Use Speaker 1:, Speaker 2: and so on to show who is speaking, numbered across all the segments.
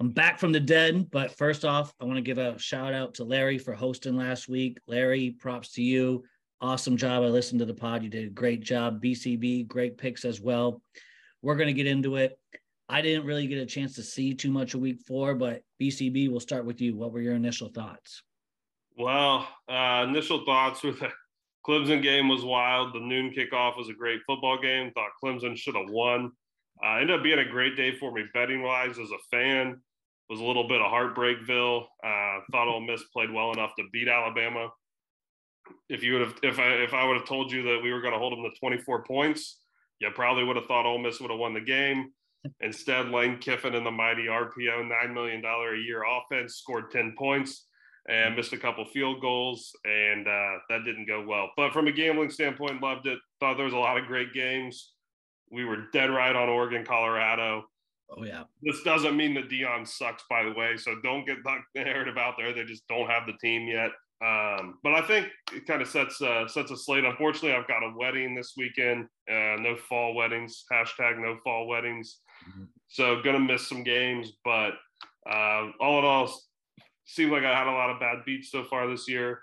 Speaker 1: I'm back from the dead, but first off, I want to give a shout out to Larry for hosting last week. Larry, props to you. Awesome job. I listened to the pod. You did a great job. BCB, great picks as well. We're going to get into it. I didn't really get a chance to see too much of week four, but BCB, we'll start with you. What were your initial thoughts?
Speaker 2: Well, uh, initial thoughts with the Clemson game was wild. The noon kickoff was a great football game. Thought Clemson should have won. Uh, ended up being a great day for me betting wise as a fan was a little bit of heartbreakville. Uh, thought Ole Miss played well enough to beat Alabama. If you would have, if I if I would have told you that we were going to hold them to 24 points, you probably would have thought Ole Miss would have won the game. Instead, Lane Kiffin and the mighty RPO nine million dollar a year offense scored 10 points and missed a couple field goals, and uh, that didn't go well. But from a gambling standpoint, loved it. Thought there was a lot of great games. We were dead right on Oregon, Colorado.
Speaker 1: Oh yeah.
Speaker 2: This doesn't mean that Dion sucks, by the way. So don't get the narrative out there. They just don't have the team yet. Um, but I think it kind of sets uh, sets a slate. Unfortunately, I've got a wedding this weekend. Uh, no fall weddings. Hashtag no fall weddings. Mm-hmm. So gonna miss some games, but uh, all in all, seemed like I had a lot of bad beats so far this year.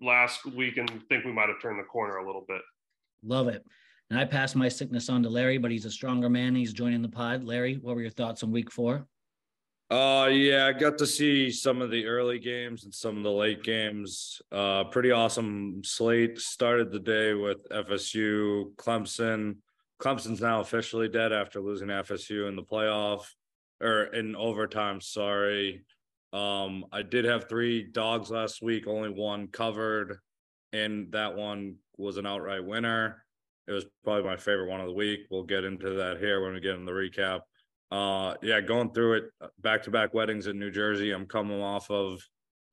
Speaker 2: Last week, and think we might have turned the corner a little bit.
Speaker 1: Love it. And I passed my sickness on to Larry, but he's a stronger man. He's joining the pod. Larry, what were your thoughts on week four?
Speaker 3: Uh yeah, I got to see some of the early games and some of the late games. Uh pretty awesome slate. Started the day with FSU, Clemson. Clemson's now officially dead after losing FSU in the playoff or in overtime, sorry. Um I did have three dogs last week, only one covered and that one was an outright winner it was probably my favorite one of the week. We'll get into that here when we get in the recap. Uh, yeah, going through it, back to back weddings in New Jersey. I'm coming off of.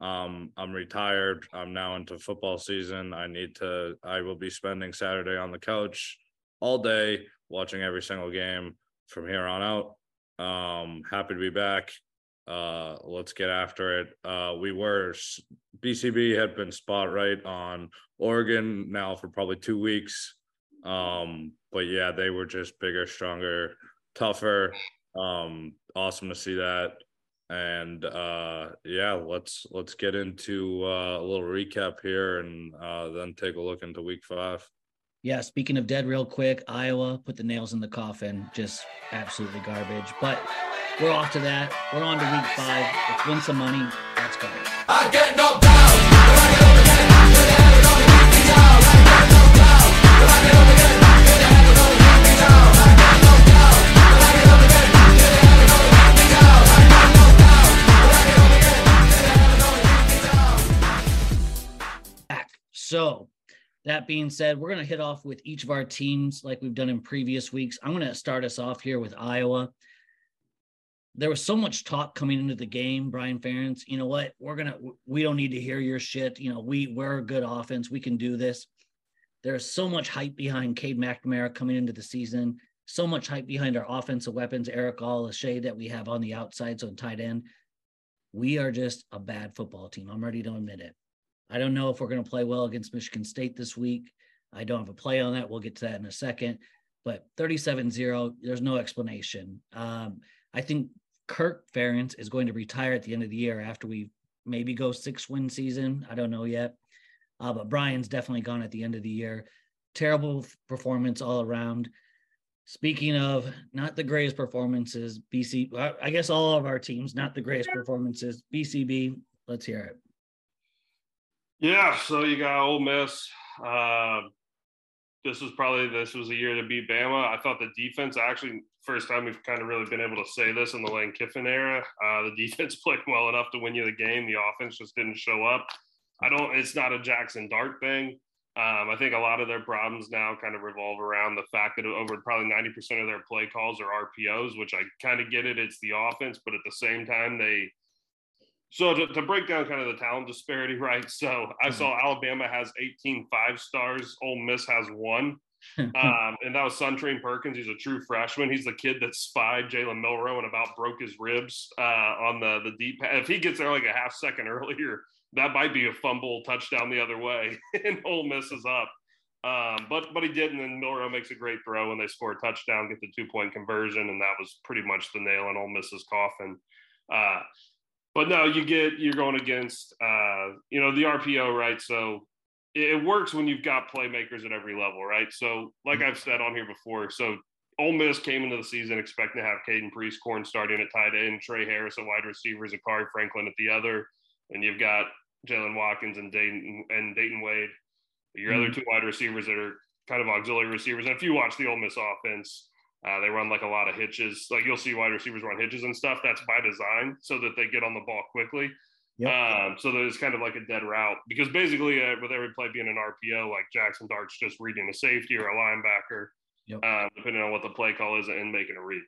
Speaker 3: Um, I'm retired. I'm now into football season. I need to. I will be spending Saturday on the couch all day, watching every single game from here on out. Um, happy to be back. Uh, let's get after it. Uh, we were BCB had been spot right on Oregon now for probably two weeks. Um, but yeah, they were just bigger, stronger, tougher. Um, awesome to see that. And uh, yeah, let's let's get into uh, a little recap here and uh, then take a look into week five.
Speaker 1: Yeah, speaking of dead, real quick, Iowa put the nails in the coffin, just absolutely garbage. But we're off to that. We're on to week five. Let's win some money. Let's go. I get knocked So, that being said, we're going to hit off with each of our teams like we've done in previous weeks. I'm going to start us off here with Iowa. There was so much talk coming into the game, Brian Ferentz. You know what? We're to, we don't need to hear your shit. You know, we, we're a good offense. We can do this. There's so much hype behind Cade McNamara coming into the season, so much hype behind our offensive weapons, Eric Lachey that we have on the outside, so tight end. We are just a bad football team. I'm ready to admit it. I don't know if we're going to play well against Michigan State this week. I don't have a play on that. We'll get to that in a second. But 37 0, there's no explanation. Um, I think Kirk Ferentz is going to retire at the end of the year after we maybe go six win season. I don't know yet. Uh, but Brian's definitely gone at the end of the year. Terrible performance all around. Speaking of not the greatest performances, BC, I guess all of our teams, not the greatest performances. BCB, let's hear it.
Speaker 2: Yeah, so you got Ole Miss. Uh, this was probably this was a year to beat Bama. I thought the defense actually first time we've kind of really been able to say this in the Lane Kiffin era. Uh, the defense played well enough to win you the game. The offense just didn't show up. I don't. It's not a Jackson Dart thing. Um, I think a lot of their problems now kind of revolve around the fact that over probably 90% of their play calls are RPOs, which I kind of get it. It's the offense, but at the same time, they so to, to, break down kind of the talent disparity, right? So I saw mm-hmm. Alabama has 18 five stars, Ole Miss has one. um, and that was Suntarine Perkins. He's a true freshman. He's the kid that spied Jalen Milroe and about broke his ribs uh, on the the deep. If he gets there like a half second earlier, that might be a fumble touchdown the other way, and Ole Miss is up. Um, but but he didn't, and then Milroe makes a great throw, and they score a touchdown, get the two point conversion, and that was pretty much the nail in Ole Miss's coffin. Uh, but no, you get you're going against uh, you know the RPO, right? So it works when you've got playmakers at every level, right? So like I've said on here before, so Ole Miss came into the season expecting to have Caden Prieskorn starting at tight end, Trey Harris at wide receiver, Zakhari Franklin at the other, and you've got Jalen Watkins and Dayton and Dayton Wade, your mm-hmm. other two wide receivers that are kind of auxiliary receivers. And if you watch the Ole Miss offense, uh, they run like a lot of hitches. Like you'll see wide receivers run hitches and stuff. That's by design so that they get on the ball quickly. Yep. Um, so there's kind of like a dead route because basically uh, with every play being an RPO, like Jackson Dart's just reading a safety or a linebacker, yep. uh, depending on what the play call is, and making a read.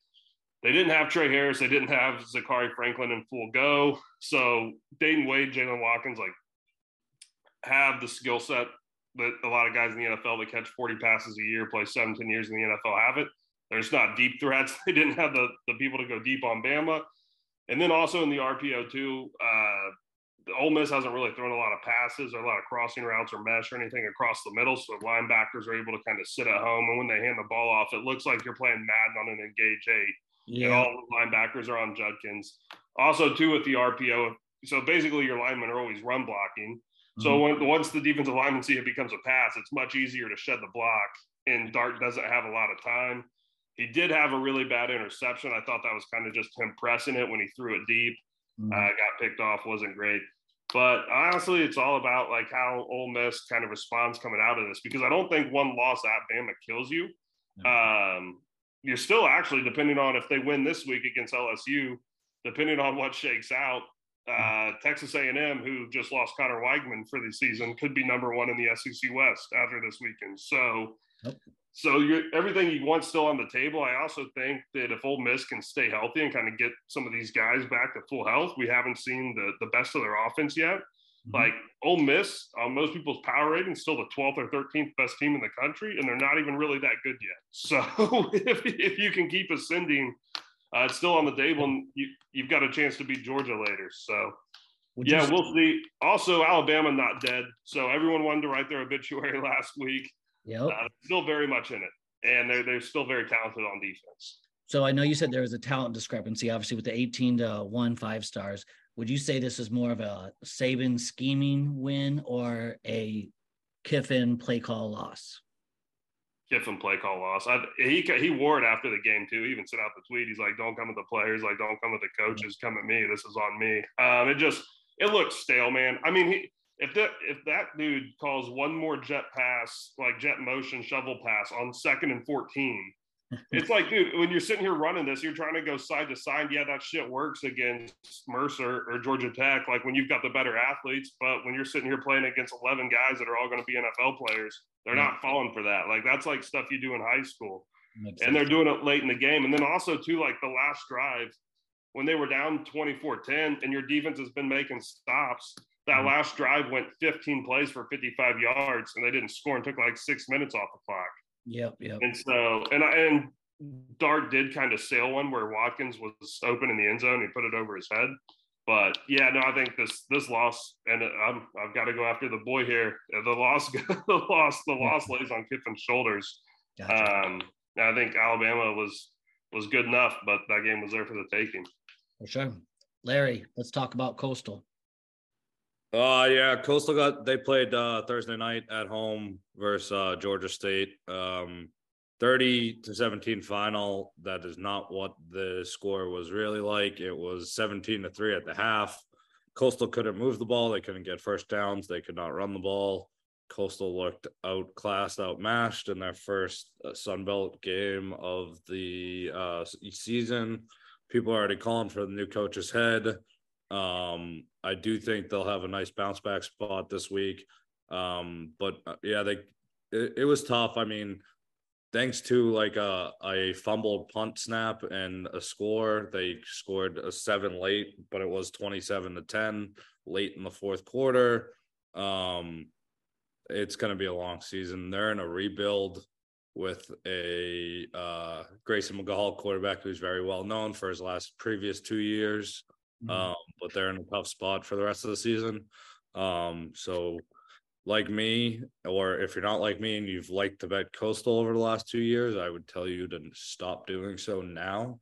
Speaker 2: They didn't have Trey Harris. They didn't have Zakhari Franklin in full go. So Dayton Wade, Jaylen Watkins, like have the skill set that a lot of guys in the NFL that catch 40 passes a year, play 17 years in the NFL have it. There's not deep threats. They didn't have the, the people to go deep on Bama. And then also in the RPO too, uh, the Ole Miss hasn't really thrown a lot of passes or a lot of crossing routes or mesh or anything across the middle. So linebackers are able to kind of sit at home. And when they hand the ball off, it looks like you're playing Madden on an engage eight. Yeah. And all the linebackers are on Judkins. Also, too, with the RPO, so basically your linemen are always run blocking. So mm-hmm. when once the defensive lineman see it becomes a pass, it's much easier to shed the block. And Dart doesn't have a lot of time. He did have a really bad interception. I thought that was kind of just him pressing it when he threw it deep. Mm-hmm. Uh, got picked off, wasn't great. But honestly, it's all about like how Ole Miss kind of responds coming out of this because I don't think one loss at Bama kills you. Um, you're still actually depending on if they win this week against LSU, depending on what shakes out. Uh, Texas A&M, who just lost Conner Weigman for the season, could be number one in the SEC West after this weekend. So. So everything you want still on the table. I also think that if Ole Miss can stay healthy and kind of get some of these guys back to full health, we haven't seen the the best of their offense yet. Mm-hmm. Like Ole Miss, on most people's power rating, still the 12th or 13th best team in the country, and they're not even really that good yet. So if, if you can keep ascending, uh, it's still on the table, and you, you've got a chance to beat Georgia later. So yeah, we'll see. Also, Alabama not dead. So everyone wanted to write their obituary last week.
Speaker 1: Yeah, uh,
Speaker 2: still very much in it, and they're they're still very talented on defense.
Speaker 1: So I know you said there was a talent discrepancy, obviously with the 18 to one five stars. Would you say this is more of a Saban scheming win or a Kiffin play call loss?
Speaker 2: Kiffin play call loss. I, he he wore it after the game too. He even sent out the tweet. He's like, "Don't come with the players. Like, don't come with the coaches. Come at me. This is on me." Um, it just it looks stale, man. I mean, he, if that if that dude calls one more jet pass, like jet motion shovel pass on second and fourteen, it's like, dude, when you're sitting here running this, you're trying to go side to side. Yeah, that shit works against Mercer or Georgia Tech, like when you've got the better athletes. But when you're sitting here playing against 11 guys that are all going to be NFL players, they're not mm. falling for that. Like that's like stuff you do in high school. and they're doing it late in the game. And then also, too, like the last drive, when they were down 24 10 and your defense has been making stops, that mm-hmm. last drive went 15 plays for 55 yards and they didn't score and took like six minutes off the clock.
Speaker 1: Yep, yep.
Speaker 2: And so, and and Dart did kind of sail one where Watkins was open in the end zone. He put it over his head. But yeah, no, I think this this loss, and I'm I've got to go after the boy here. The loss, the loss, the loss lays on Kiffin's shoulders. Gotcha. Um, I think Alabama was was good enough, but that game was there for the taking.
Speaker 1: For sure, Larry. Let's talk about Coastal.
Speaker 3: Uh yeah, Coastal got they played uh Thursday night at home versus uh Georgia State. Um 30 to 17 final. That is not what the score was really like. It was 17 to 3 at the half. Coastal couldn't move the ball, they couldn't get first downs, they could not run the ball. Coastal looked outclassed, outmatched in their first uh, Sun Belt game of the uh, season. People are already calling for the new coach's head. Um, I do think they'll have a nice bounce back spot this week. Um, but uh, yeah, they it, it, was tough. I mean, thanks to like a, a fumbled punt snap and a score, they scored a seven late, but it was 27 to 10 late in the fourth quarter. Um, it's going to be a long season. They're in a rebuild with a uh, Grayson McCall quarterback who's very well known for his last previous two years. Mm-hmm. Um, but they're in a tough spot for the rest of the season. Um, so like me, or if you're not like me and you've liked to bet coastal over the last two years, I would tell you to stop doing so now.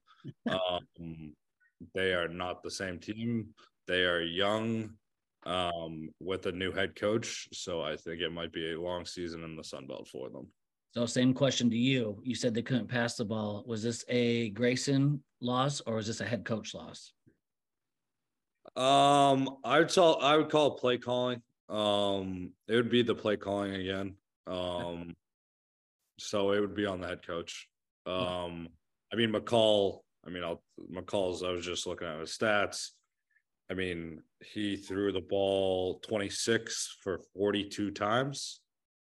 Speaker 3: um, they are not the same team. They are young um, with a new head coach. So I think it might be a long season in the Sun Belt for them.
Speaker 1: So, same question to you. You said they couldn't pass the ball. Was this a Grayson loss or was this a head coach loss?
Speaker 3: Um, I would call I would call play calling. Um, it would be the play calling again. Um, so it would be on the head coach. Um, I mean McCall. I mean, I'll McCall's. I was just looking at his stats. I mean, he threw the ball 26 for 42 times,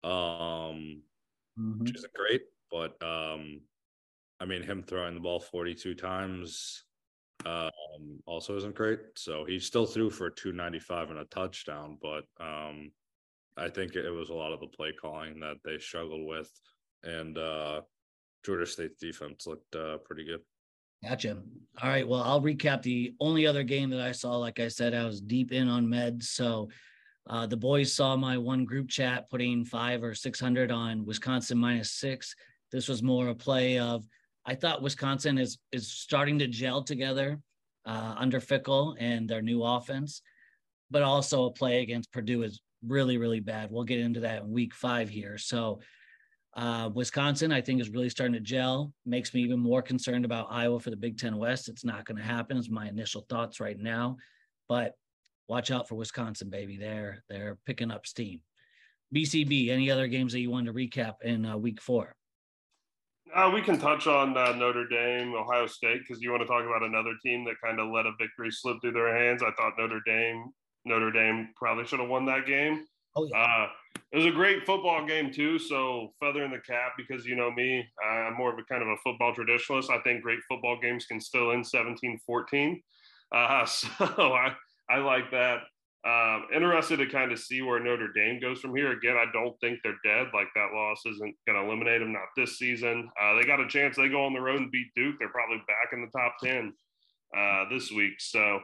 Speaker 3: um, mm-hmm. which isn't great. But um, I mean, him throwing the ball 42 times um, also isn't great. So he still threw for 295 and a touchdown, but um, I think it was a lot of the play calling that they struggled with. And uh, Georgia State's defense looked uh, pretty good.
Speaker 1: Gotcha. All right. Well, I'll recap the only other game that I saw. Like I said, I was deep in on meds. So uh, the boys saw my one group chat putting five or 600 on Wisconsin minus six. This was more a play of I thought Wisconsin is is starting to gel together uh, under Fickell and their new offense, but also a play against Purdue is really really bad. We'll get into that in week five here. So uh, Wisconsin, I think, is really starting to gel. Makes me even more concerned about Iowa for the Big Ten West. It's not going to happen. Is my initial thoughts right now, but watch out for Wisconsin, baby. They're they're picking up steam. BCB. Any other games that you wanted to recap in uh, week four?
Speaker 2: Uh, we can touch on uh, Notre Dame, Ohio State, because you want to talk about another team that kind of let a victory slip through their hands. I thought Notre Dame, Notre Dame probably should have won that game.
Speaker 1: Oh, yeah.
Speaker 2: Uh, it was a great football game too. So feather in the cap because you know me, I'm more of a kind of a football traditionalist. I think great football games can still end 17-14. Uh, so I I like that. Um, interested to kind of see where Notre Dame goes from here. Again, I don't think they're dead. Like that loss isn't going to eliminate them. Not this season. Uh, they got a chance. They go on the road and beat Duke. They're probably back in the top ten uh, this week. So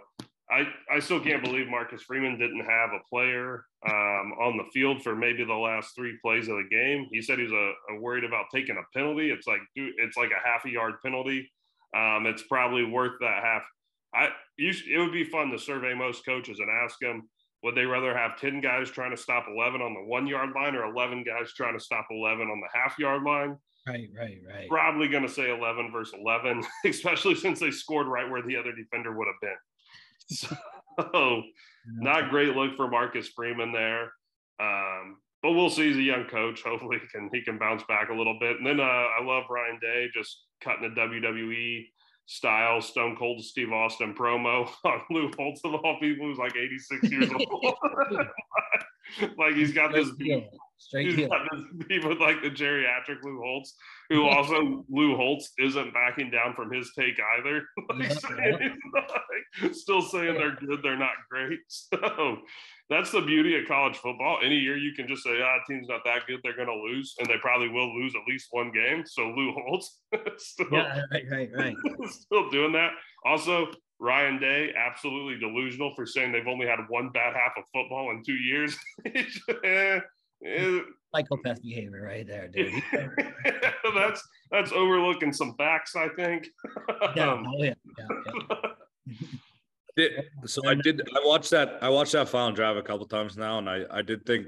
Speaker 2: I I still can't believe Marcus Freeman didn't have a player um, on the field for maybe the last three plays of the game. He said he was a, a worried about taking a penalty. It's like it's like a half a yard penalty. Um, it's probably worth that half I you, it would be fun to survey most coaches and ask them would they rather have 10 guys trying to stop 11 on the one yard line or 11 guys trying to stop 11 on the half yard line?
Speaker 1: Right right right.
Speaker 2: Probably going to say 11 versus 11 especially since they scored right where the other defender would have been. So not great look for marcus freeman there um, but we'll see. He's a young coach. Hopefully he can he can bounce back a little bit. And then uh, i love ryan day just cutting a wwe style Stone Cold Steve Austin promo on Lou Holtz of all people who's like 86 years old. like he's got this. Straight he's got this with like the geriatric Lou Holtz, who also Lou Holtz isn't backing down from his take either. like, saying, like, still saying they're good, they're not great. So that's the beauty of college football. Any year you can just say, ah, team's not that good, they're going to lose, and they probably will lose at least one game. So Lou Holtz,
Speaker 1: still, yeah, right, right, right,
Speaker 2: still doing that. Also, Ryan Day, absolutely delusional for saying they've only had one bad half of football in two years.
Speaker 1: Psychopath behavior, right there, dude.
Speaker 2: that's that's overlooking some facts, I think.
Speaker 1: yeah, um, oh yeah, yeah, yeah.
Speaker 3: Did, so I did. I watched that. I watched that final drive a couple times now, and I I did think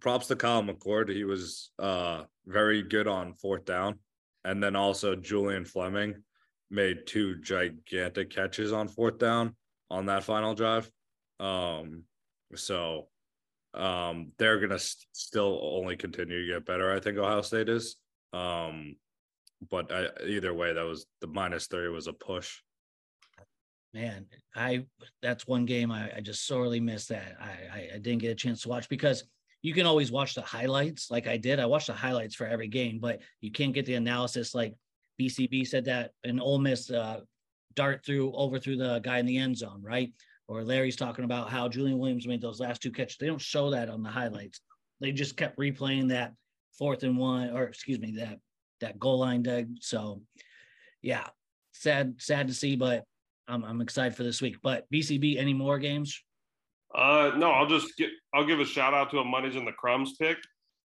Speaker 3: props to Kyle McCord. He was uh very good on fourth down, and then also Julian Fleming made two gigantic catches on fourth down on that final drive. Um, so um, they're gonna st- still only continue to get better. I think Ohio State is. Um, but I, either way, that was the minus three was a push
Speaker 1: man, I that's one game I, I just sorely missed that. I, I, I didn't get a chance to watch because you can always watch the highlights like I did. I watched the highlights for every game, but you can't get the analysis like BCB said that an Ole Miss uh, dart through over through the guy in the end zone, right? Or Larry's talking about how Julian Williams made those last two catches. They don't show that on the highlights. They just kept replaying that fourth and one, or excuse me, that that goal line dig. So, yeah, sad, sad to see, but I'm, I'm excited for this week. But BCB, any more games?
Speaker 2: Uh, no, I'll just get. I'll give a shout out to a money's in the crumbs pick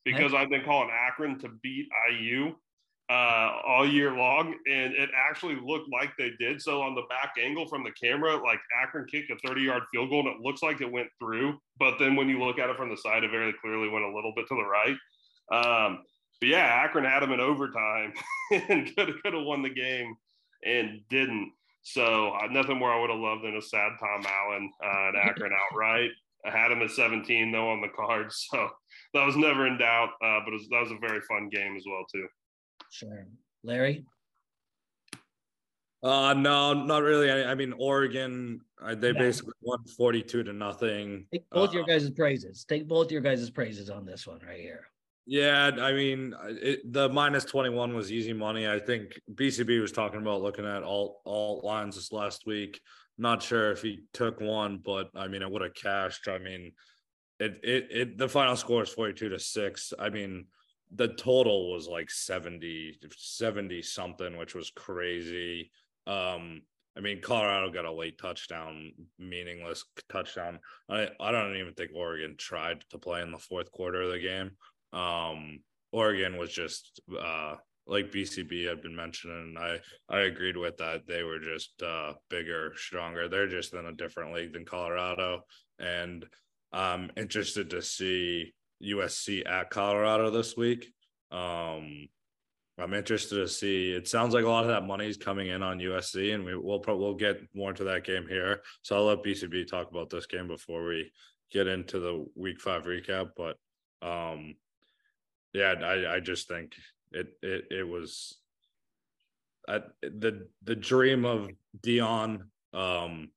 Speaker 2: because I've been calling Akron to beat IU. uh, all year long, and it actually looked like they did. So on the back angle from the camera, like Akron kicked a 30 yard field goal, and it looks like it went through. But then when you look at it from the side, it very clearly went a little bit to the right. Um, but yeah, Akron had them in overtime and could could have won the game and didn't. So uh, nothing more I would have loved than a sad Tom Allen uh, at Akron outright. I had him at 17 though on the cards, so that was never in doubt. Uh, but was, that was a very fun game as well too.
Speaker 1: Sure, Larry.
Speaker 3: Uh, no, not really. I, I mean, Oregon, uh, they yeah. basically won 42 to nothing.
Speaker 1: Take both uh, your guys' praises. Take both your guys' praises on this one right here.
Speaker 3: Yeah, I mean, it, the minus 21 was easy money. I think BCB was talking about looking at all all lines this last week. Not sure if he took one, but I mean, it would have cashed. I mean, it it it the final score is 42 to 6. I mean, the total was like 70 70 something, which was crazy. Um I mean, Colorado got a late touchdown, meaningless touchdown. I, I don't even think Oregon tried to play in the fourth quarter of the game. Um, Oregon was just uh, like BCB had been mentioning. I I agreed with that. They were just uh, bigger, stronger. They're just in a different league than Colorado, and I'm interested to see USC at Colorado this week. Um, I'm interested to see. It sounds like a lot of that money is coming in on USC, and we will probably we'll get more into that game here. So I'll let BCB talk about this game before we get into the Week Five recap. But um, yeah, I, I just think it it it was at the the dream of Dion. Um,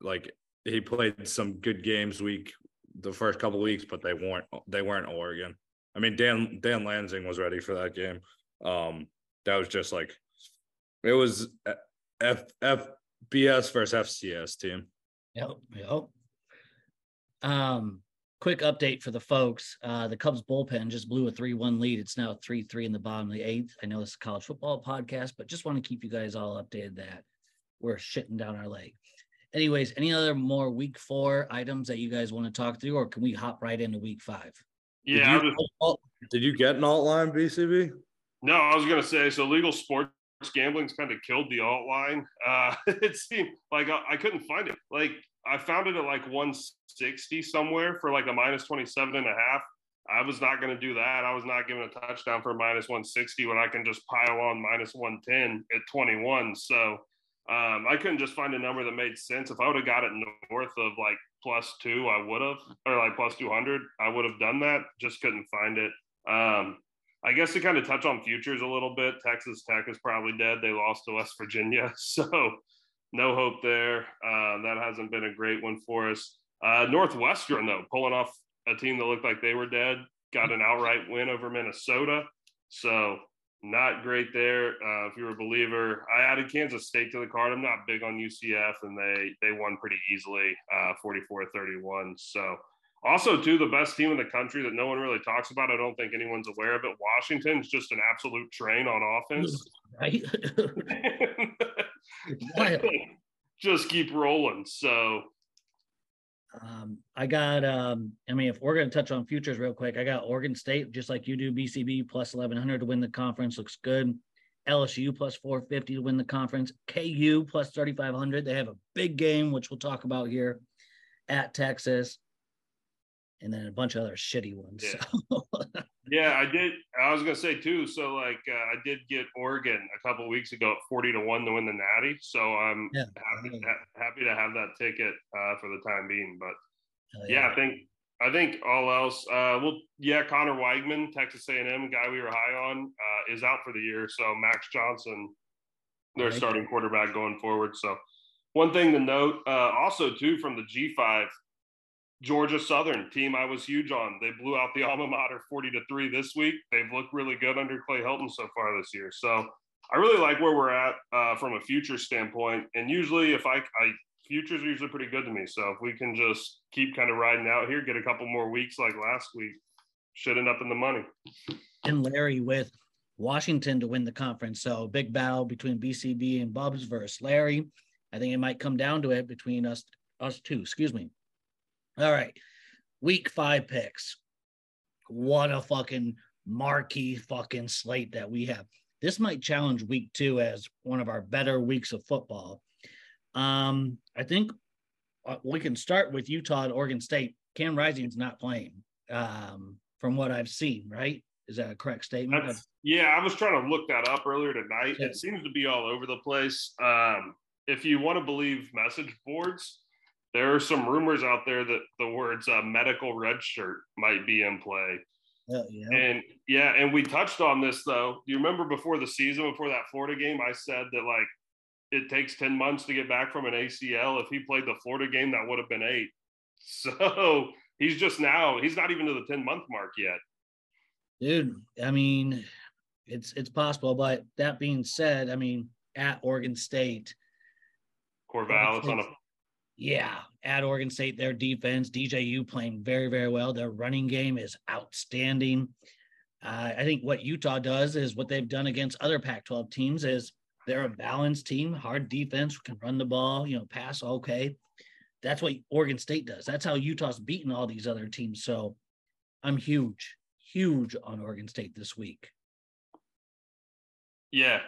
Speaker 3: like he played some good games week the first couple weeks, but they weren't they weren't Oregon. I mean, Dan Dan Lanning was ready for that game. Um, that was just like it was F FBS versus FCS team.
Speaker 1: Yep, yep. Um, quick update for the folks. Uh, the Cubs bullpen just blew a 3 1 lead. It's now 3 3 in the bottom of the eighth. I know it's a college football podcast, but just want to keep you guys all updated that we're shitting down our leg. Anyways, any other more week four items that you guys want to talk through, or can we hop right into week five?
Speaker 2: Yeah.
Speaker 3: Did you, just, did you get an alt line, BCB?
Speaker 2: No, I was going to say so legal sports gambling's kind of killed the alt line. Uh, it seemed like I, I couldn't find it. Like I found it at like 160 somewhere for like a minus 27 and a half. I was not going to do that. I was not giving a touchdown for minus 160 when I can just pile on minus 110 at 21. So um, I couldn't just find a number that made sense. If I would have got it north of like plus two, I would have, or like plus 200, I would have done that. Just couldn't find it. Um, I guess to kind of touch on futures a little bit, Texas Tech is probably dead. They lost to West Virginia. So no hope there. Uh, that hasn't been a great one for us. Uh, Northwestern, though, pulling off a team that looked like they were dead, got an outright win over Minnesota. So not great there. Uh, if you're a believer, I added Kansas State to the card. I'm not big on UCF, and they they won pretty easily, uh, 44-31. So also, too, the best team in the country that no one really talks about. I don't think anyone's aware of it. Washington's just an absolute train on offense. Right. just keep rolling. So
Speaker 1: um, I got um, I mean, if we're gonna touch on futures real quick, I got Oregon State, just like you do, BCB plus eleven hundred to win the conference. Looks good. LSU plus 450 to win the conference. KU plus 3,500. They have a big game, which we'll talk about here at Texas and then a bunch of other shitty ones.
Speaker 2: Yeah, so. yeah I did. I was gonna say too. So like, uh, I did get Oregon a couple weeks ago at forty to one to win the Natty. So I'm yeah. happy, ha- happy to have that ticket uh, for the time being. But yeah. I think I think all else. Uh, well, yeah, Conner Weigman, Texas A&M guy we were high on, uh, is out for the year. So Max Johnson, their starting quarterback going forward. So one thing to note, uh, also too, from the G5 Georgia Southern team I was huge on. They blew out the alma mater 40 to 3 this week. They've looked really good under Clay Helton so far this year. So I really like where we're at uh, from a future standpoint. And usually, if I, I futures are usually pretty good to me. So if we can just keep kind of riding out here, get a couple more weeks like last week, should end up in the money.
Speaker 1: And Larry with Washington to win the conference. So big battle between BCB and Bubs versus Larry. I think it might come down to it between us us two. Excuse me. All right. Week five picks. What a fucking marquee fucking slate that we have. This might challenge week two as one of our better weeks of football. Um, I think uh, we can start with Utah and Oregon State. Cam Rising's not playing, um, from what I've seen, right? Is that a correct statement?
Speaker 2: That's, yeah, I was trying to look that up earlier tonight. Yeah. It seems to be all over the place. Um, if you want to believe message boards, there are some rumors out there that the words uh, medical red shirt might be in play. yeah. And yeah, and we touched on this though. Do you remember before the season, before that Florida game, I said that like it takes 10 months to get back from an ACL. If he played the Florida game, that would have been eight. So he's just now, he's not even to the 10 month mark yet.
Speaker 1: Dude, I mean, it's it's possible. But that being said, I mean, at Oregon State,
Speaker 2: Corvallis on a
Speaker 1: yeah, at Oregon State, their defense, DJU playing very, very well. Their running game is outstanding. Uh, I think what Utah does is what they've done against other Pac 12 teams is they're a balanced team, hard defense, can run the ball, you know, pass okay. That's what Oregon State does. That's how Utah's beaten all these other teams. So I'm huge, huge on Oregon State this week.
Speaker 2: Yeah.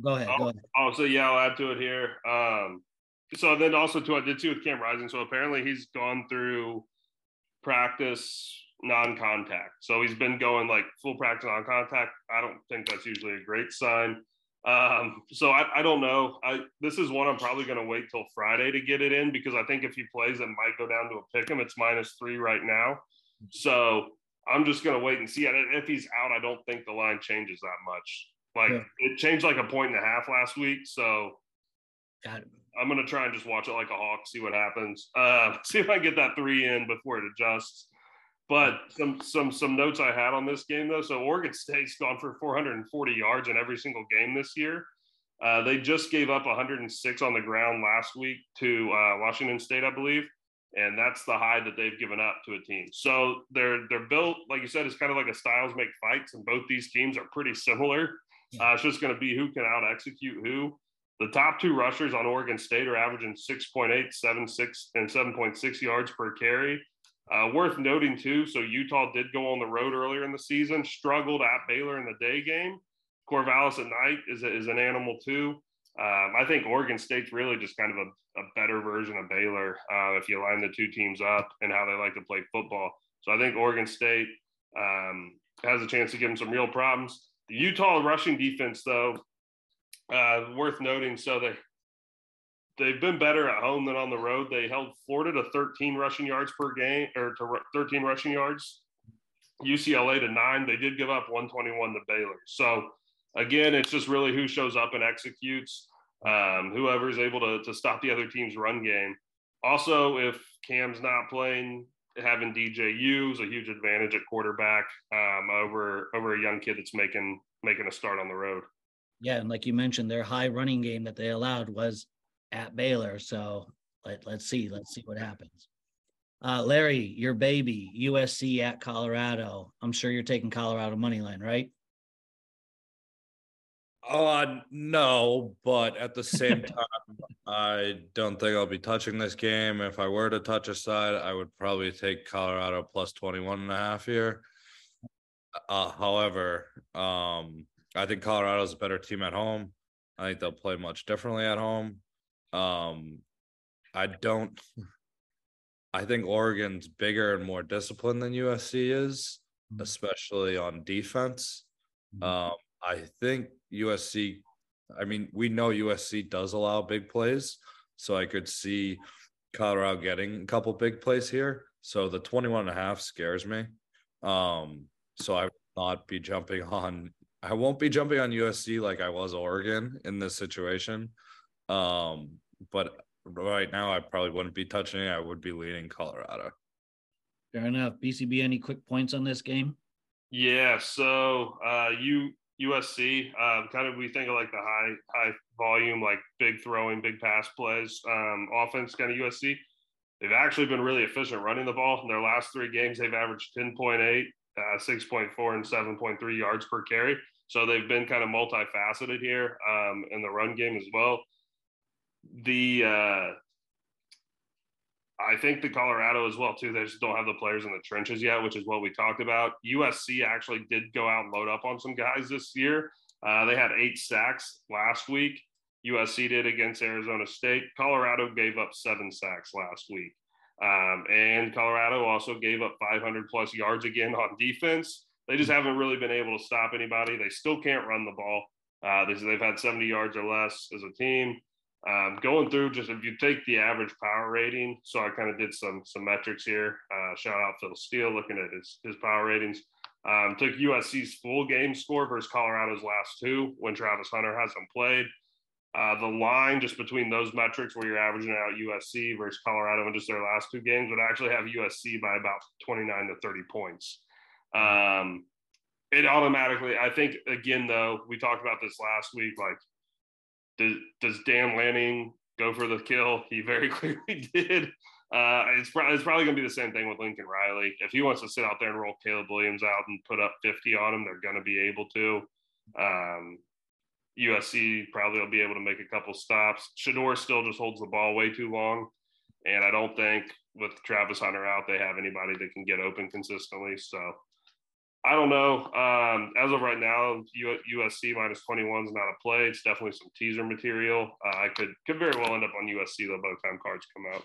Speaker 1: Go ahead.
Speaker 2: Oh,
Speaker 1: go ahead.
Speaker 2: Oh, so yeah, I'll add to it here. Um, so then also too, I did too with Cam Rising. So apparently he's gone through practice non-contact. So he's been going like full practice non-contact. I don't think that's usually a great sign. Um, so I, I don't know. I this is one I'm probably going to wait till Friday to get it in because I think if he plays, it might go down to a pick him. It's minus three right now. So I'm just going to wait and see. If he's out, I don't think the line changes that much. Like yeah. it changed like a point and a half last week. So Got it. I'm gonna try and just watch it like a hawk, see what happens. Uh, see if I get that three in before it adjusts. But some some some notes I had on this game though. So Oregon State's gone for 440 yards in every single game this year. Uh, they just gave up 106 on the ground last week to uh, Washington State, I believe, and that's the high that they've given up to a team. So they're they're built like you said, it's kind of like a styles make fights, and both these teams are pretty similar. Uh, it's just going to be who can out execute who. The top two rushers on Oregon State are averaging 6.8, 7.6, and 7.6 yards per carry. Uh, worth noting too, so Utah did go on the road earlier in the season, struggled at Baylor in the day game. Corvallis at night is, a, is an animal too. Um, I think Oregon State's really just kind of a, a better version of Baylor uh, if you line the two teams up and how they like to play football. So I think Oregon State um, has a chance to give them some real problems. The Utah rushing defense, though, uh, worth noting. So they they've been better at home than on the road. They held Florida to 13 rushing yards per game, or to 13 rushing yards. UCLA to nine. They did give up 121 to Baylor. So again, it's just really who shows up and executes. Um, whoever is able to, to stop the other team's run game. Also, if Cam's not playing, having DJU is a huge advantage at quarterback um, over over a young kid that's making making a start on the road.
Speaker 1: Yeah, and like you mentioned, their high running game that they allowed was at Baylor. So let, let's see, let's see what happens. Uh, Larry, your baby, USC at Colorado. I'm sure you're taking Colorado money line, right?
Speaker 3: Uh no, but at the same time, I don't think I'll be touching this game. If I were to touch a side, I would probably take Colorado plus 21 and a half here. Uh, however, um, I think Colorado's a better team at home. I think they'll play much differently at home. Um, I don't. I think Oregon's bigger and more disciplined than USC is, mm-hmm. especially on defense. Mm-hmm. Um, I think USC. I mean, we know USC does allow big plays, so I could see Colorado getting a couple big plays here. So the 21 and a half scares me. Um, so I would not be jumping on I won't be jumping on USC like I was Oregon in this situation. Um, but right now I probably wouldn't be touching it. I would be leaning Colorado.
Speaker 1: Fair enough. BCB, any quick points on this game?
Speaker 2: Yeah. So uh you USC, uh, kind of we think of like the high high volume, like big throwing, big pass plays, um, offense kind of USC. They've actually been really efficient running the ball. In their last three games, they've averaged 10.8, uh, 6.4, and 7.3 yards per carry. So they've been kind of multifaceted here um, in the run game as well. The uh, I think the Colorado as well too. They just don't have the players in the trenches yet, which is what we talked about. USC actually did go out and load up on some guys this year. Uh, they had eight sacks last week. USC did against Arizona State. Colorado gave up seven sacks last week. Um, and Colorado also gave up 500 plus yards again on defense. They just haven't really been able to stop anybody. They still can't run the ball. Uh, they, have had 70 yards or less as a team. Um, going through just if you take the average power rating, so I kind of did some some metrics here. Uh, shout out Phil Steele looking at his his power ratings. Um, took USC's full game score versus Colorado's last two when Travis Hunter hasn't played. Uh, the line just between those metrics where you're averaging out USC versus Colorado in just their last two games would actually have USC by about 29 to 30 points. Um, it automatically, I think, again, though, we talked about this last week. Like, does, does Dan Lanning go for the kill? He very clearly did. Uh, it's, it's probably going to be the same thing with Lincoln Riley. If he wants to sit out there and roll Caleb Williams out and put up 50 on him, they're going to be able to. Um, USC probably will be able to make a couple stops. Shedeur still just holds the ball way too long. And I don't think with Travis Hunter out, they have anybody that can get open consistently. So I don't know. Um, as of right now, USC minus 21 is not a play. It's definitely some teaser material. Uh, I could could very well end up on USC though by the time cards come out.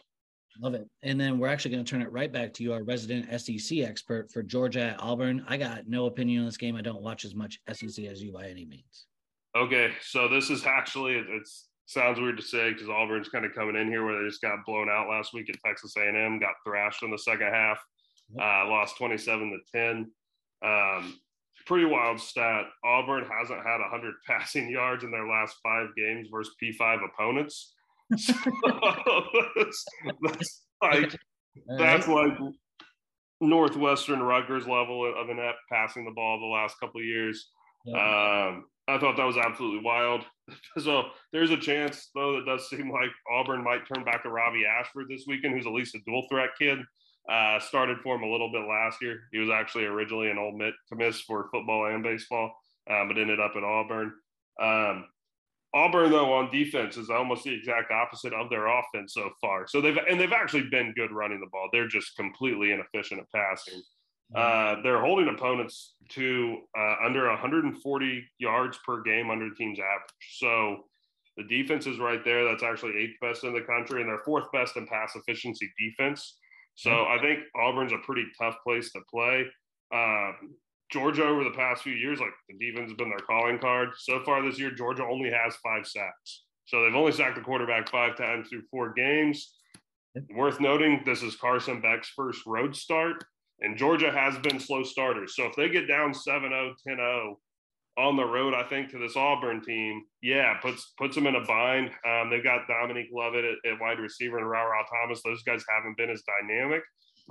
Speaker 1: Love it. And then we're actually going to turn it right back to you, our resident SEC expert for Georgia at Auburn. I got no opinion on this game. I don't watch as much SEC as you by any means.
Speaker 2: Okay, so this is actually it sounds weird to say because Auburn's kind of coming in here where they just got blown out last week at Texas A&M, got thrashed in the second half, uh, lost 27 to 10. Um, pretty wild stat. Auburn hasn't had 100 passing yards in their last five games versus P5 opponents. So that's, that's like that's like Northwestern Rutgers level of inept passing the ball the last couple of years. Um, I thought that was absolutely wild. so there's a chance, though, that does seem like Auburn might turn back to Robbie Ashford this weekend, who's at least a dual threat kid. Uh, started for him a little bit last year. He was actually originally an Ole Miss for football and baseball, um, but ended up at Auburn. Um, Auburn, though, on defense is almost the exact opposite of their offense so far. So they've and they've actually been good running the ball. They're just completely inefficient at passing. Uh, they're holding opponents to uh, under 140 yards per game under the team's average. So the defense is right there. That's actually eighth best in the country, and they're fourth best in pass efficiency defense. So. I think Auburn's a pretty tough place to play. Um, Georgia over the past few years, like the defense has been their calling card. So far this year, Georgia only has five sacks. So they've only sacked the quarterback five times through four games. Worth noting, this is Carson Beck's first road start. And Georgia has been slow starters. So if they get down 7 0, 10 0 on the road, I think, to this Auburn team, yeah, puts puts them in a bind. Um, they've got Dominic Lovett at, at wide receiver and Ra Ra Thomas. Those guys haven't been as dynamic.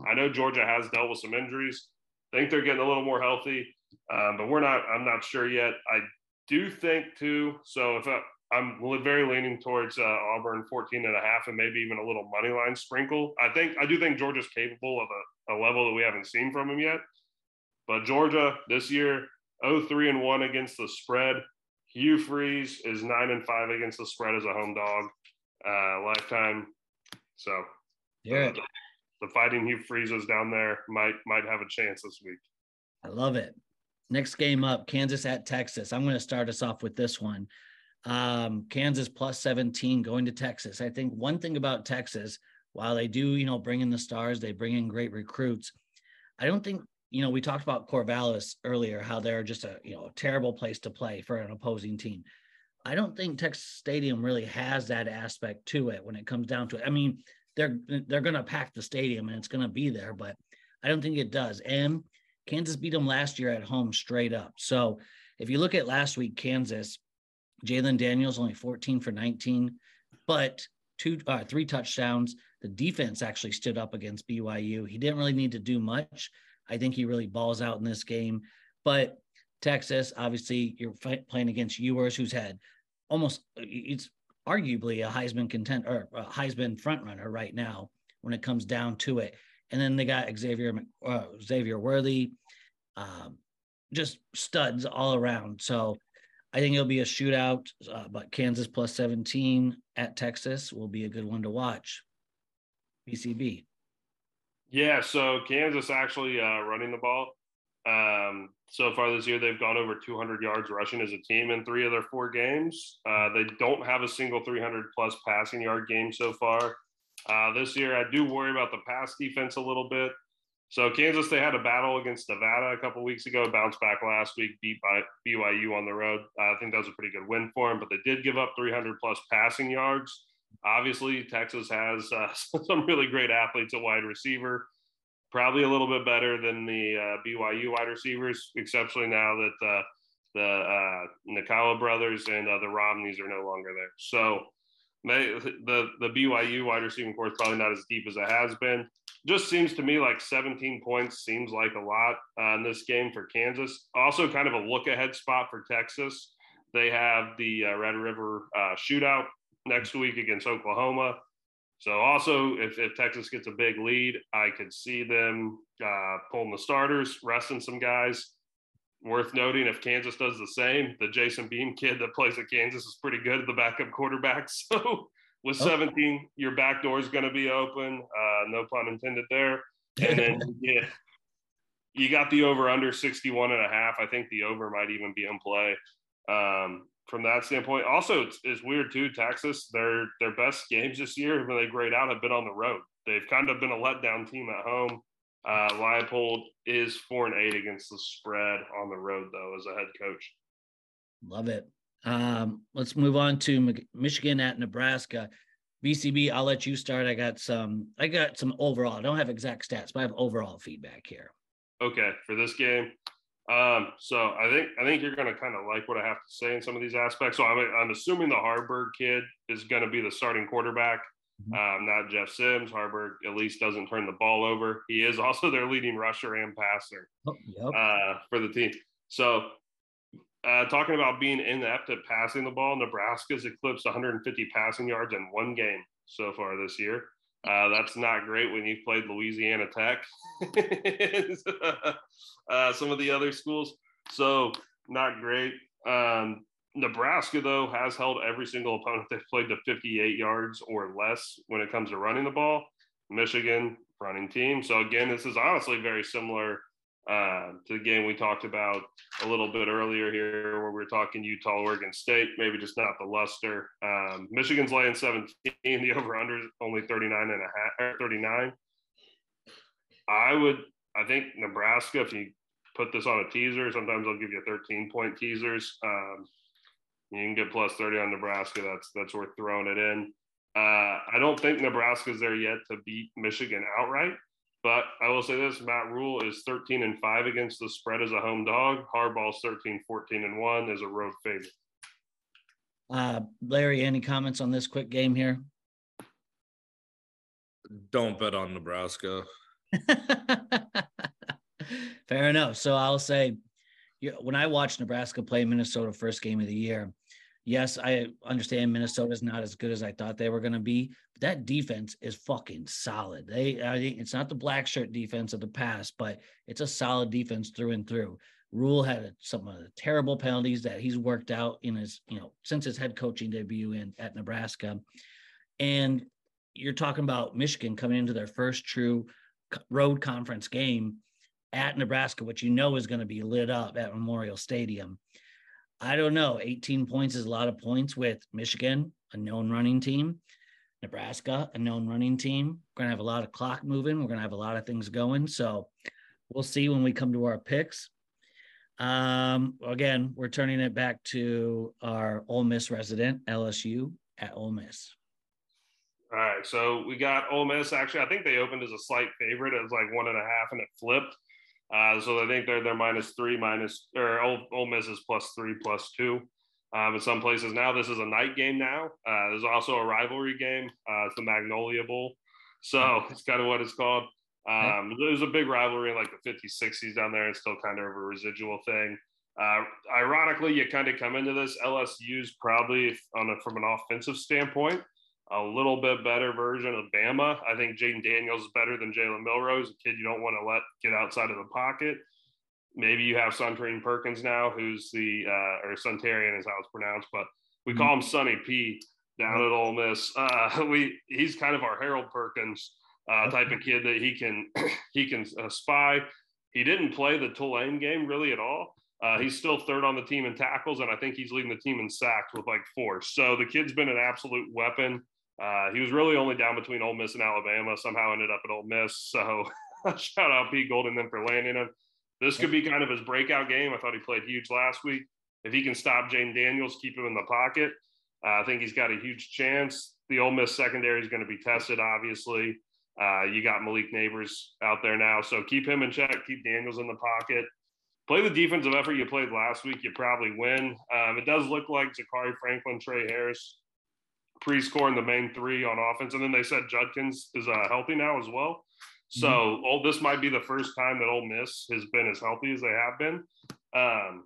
Speaker 2: I know Georgia has dealt with some injuries. I think they're getting a little more healthy, um, but we're not. I'm not sure yet. I do think too. So if I, I'm very leaning towards uh, Auburn 14 and a half and maybe even a little money line sprinkle. I think I do think Georgia's capable of a, a level that we haven't seen from them yet. But Georgia this year, 0-3 and 1 against the spread. Hugh Freeze is 9 and 5 against the spread as a home dog. Uh, lifetime. So
Speaker 1: yeah.
Speaker 2: The, the fighting Hugh Freezes down there might might have a chance this week.
Speaker 1: I love it. Next game up, Kansas at Texas. I'm going to start us off with this one. Um, Kansas plus 17 going to Texas. I think one thing about Texas, while they do, you know, bring in the stars, they bring in great recruits. I don't think, you know, we talked about Corvallis earlier, how they're just a, you know, a terrible place to play for an opposing team. I don't think Texas Stadium really has that aspect to it when it comes down to it. I mean, they're they're going to pack the stadium and it's going to be there, but I don't think it does. And Kansas beat them last year at home straight up. So if you look at last week, Kansas Jalon Daniels only 14 for 19, but two, uh, three touchdowns. The defense actually stood up against BYU. He didn't really need to do much. I think he really balls out in this game. But Texas, obviously, you're playing against Ewers, who's had almost it's arguably a Heisman content or a Heisman frontrunner right now when it comes down to it. And then they got Xavier uh, Xavier Worthy, um, just studs all around. So I think it'll be a shootout, uh, but Kansas plus 17 at Texas will be a good one to watch. BCB.
Speaker 2: Yeah, so Kansas actually uh, running the ball. Um, so far this year, they've gone over 200 yards rushing as a team in three of their four games. Uh, they don't have a single 300 plus passing yard game so far. Uh, this year, I do worry about the pass defense a little bit. So Kansas, they had a battle against Nevada a couple weeks ago, bounced back last week, beat by BYU on the road. I think that was a pretty good win for them, but they did give up 300 plus passing yards. Obviously, Texas has uh, some really great athletes at wide receiver, probably a little bit better than the uh, BYU wide receivers, exceptionally now that uh, the Nacua brothers and the Romneys are no longer there. So the the BYU wide receiving core is probably not as deep as it has been just seems to me like 17 points seems like a lot uh, in this game for Kansas. Also, kind of a look ahead spot for Texas. They have the uh, Red River uh, shootout next week against Oklahoma. So, also, if, if Texas gets a big lead, I could see them uh, pulling the starters, resting some guys. Worth noting, if Kansas does the same, the Jason Bean kid that plays at Kansas is pretty good at the backup quarterback. So, with oh. 17, your back door is going to be open. Uh, no pun intended there. And then yeah, you got the over under 61 and a half. I think the over might even be in play. Um, from that standpoint, also it's, it's, weird too. Texas, their their best games this year when they grade out have been on the road. They've kind of been a letdown team at home. Uh, Leipold is four and eight against the spread on the road though as a head coach.
Speaker 1: Love it. Um, let's move on to Michigan at Nebraska. BCB, I'll let you start. I got some. I got some overall. I don't have exact stats, but I have overall feedback here.
Speaker 2: Okay, for this game, um, so I think I think you're going to kind of like what I have to say in some of these aspects. So I'm, I'm assuming the Haarberg kid is going to be the starting quarterback, mm-hmm. um, not Jeff Sims. Haarberg at least doesn't turn the ball over. He is also their leading rusher and passer oh, yep. uh, for the team. So uh, talking about being inept at passing the ball, Nebraska's eclipsed 150 passing yards in one game so far this year. Uh, that's not great when you've played Louisiana Tech, uh, some of the other schools. So not great. Um, Nebraska though has held every single opponent they've played to 58 yards or less when it comes to running the ball. Michigan running team. So again, this is honestly very similar to the game we talked about a little bit earlier here, where we are talking Utah, Oregon State, maybe just not the luster. Um, Michigan's laying 17, the over under only 39 and a half, 39. I would, I think Nebraska, if you put this on a teaser, sometimes I'll give you 13 point teasers. Um, you can get plus 30 on Nebraska. That's that's worth throwing it in. Uh, I don't think Nebraska's there yet to beat Michigan outright. But I will say this Matt Rhule is 13 and 5 against the spread as a home dog. Harbaugh's 13, 14 and 1 as a road favorite.
Speaker 1: Uh, Larry, any comments on this quick game here?
Speaker 3: Don't bet on Nebraska.
Speaker 1: Fair enough. So I'll say, when I watched Nebraska play Minnesota first game of the year, yes, I understand Minnesota's not as good as I thought they were going to be, but that defense is fucking solid. They, I think it's not the black shirt defense of the past, but it's a solid defense through and through. Rhule had some of the terrible penalties that he's worked out in his, you know, since his head coaching debut in at Nebraska. And you're talking about Michigan coming into their first true road conference game at Nebraska, which you know is going to be lit up at Memorial Stadium. I don't know. 18 points is a lot of points with Michigan, a known running team, Nebraska, a known running team. We're going to have a lot of clock moving. We're going to have a lot of things going. So we'll see when we come to our picks. Um, again, we're turning it back to our Ole Miss resident, LSU at Ole Miss.
Speaker 2: All right. So we got Ole Miss. Actually, I think they opened as a slight favorite. It was like one and a half and it flipped. Uh, so I think they're they're minus three, minus or Ole, Ole Miss is plus three, plus two. Um, in some places now, this is a night game. Now uh, there's also a rivalry game. Uh, it's the Magnolia Bowl, so it's kind of what it's called. Um, there's a big rivalry in like the 50s, 60s down there. It's still kind of a residual thing. Uh, ironically, you kind of come into this LSU's probably on a, from an offensive standpoint a little bit better version of Bama. I think Jayden Daniels is better than Jalen Milroe, a kid you don't want to let get outside of the pocket. Maybe you have Suntarine Perkins now, who's the uh, or Suntarian is how it's pronounced, but we call him Sonny P down at Ole Miss. Uh, we he's kind of our Harold Perkins uh, type of kid that he can he can uh, spy. He didn't play the Tulane game really at all. Uh, he's still third on the team in tackles, and I think he's leading the team in sacks with like four. So the kid's been an absolute weapon. Uh, he was really only down between Ole Miss and Alabama. Somehow ended up at Ole Miss. So shout out Pete Golding then for landing him. This could be kind of his breakout game. I thought he played huge last week. If he can stop Jayden Daniels, keep him in the pocket, uh, I think he's got a huge chance. The Ole Miss secondary is going to be tested, obviously. Uh, you got Malik Nabers out there now, so keep him in check. Keep Daniels in the pocket. Play the defensive effort you played last week. You probably win. Um, it does look like Zakhari Franklin, Tre Harris, pre-scoring the main three on offense, and then they said Judkins is uh, healthy now as well. So mm-hmm. this might be the first time that Ole Miss has been as healthy as they have been. Um,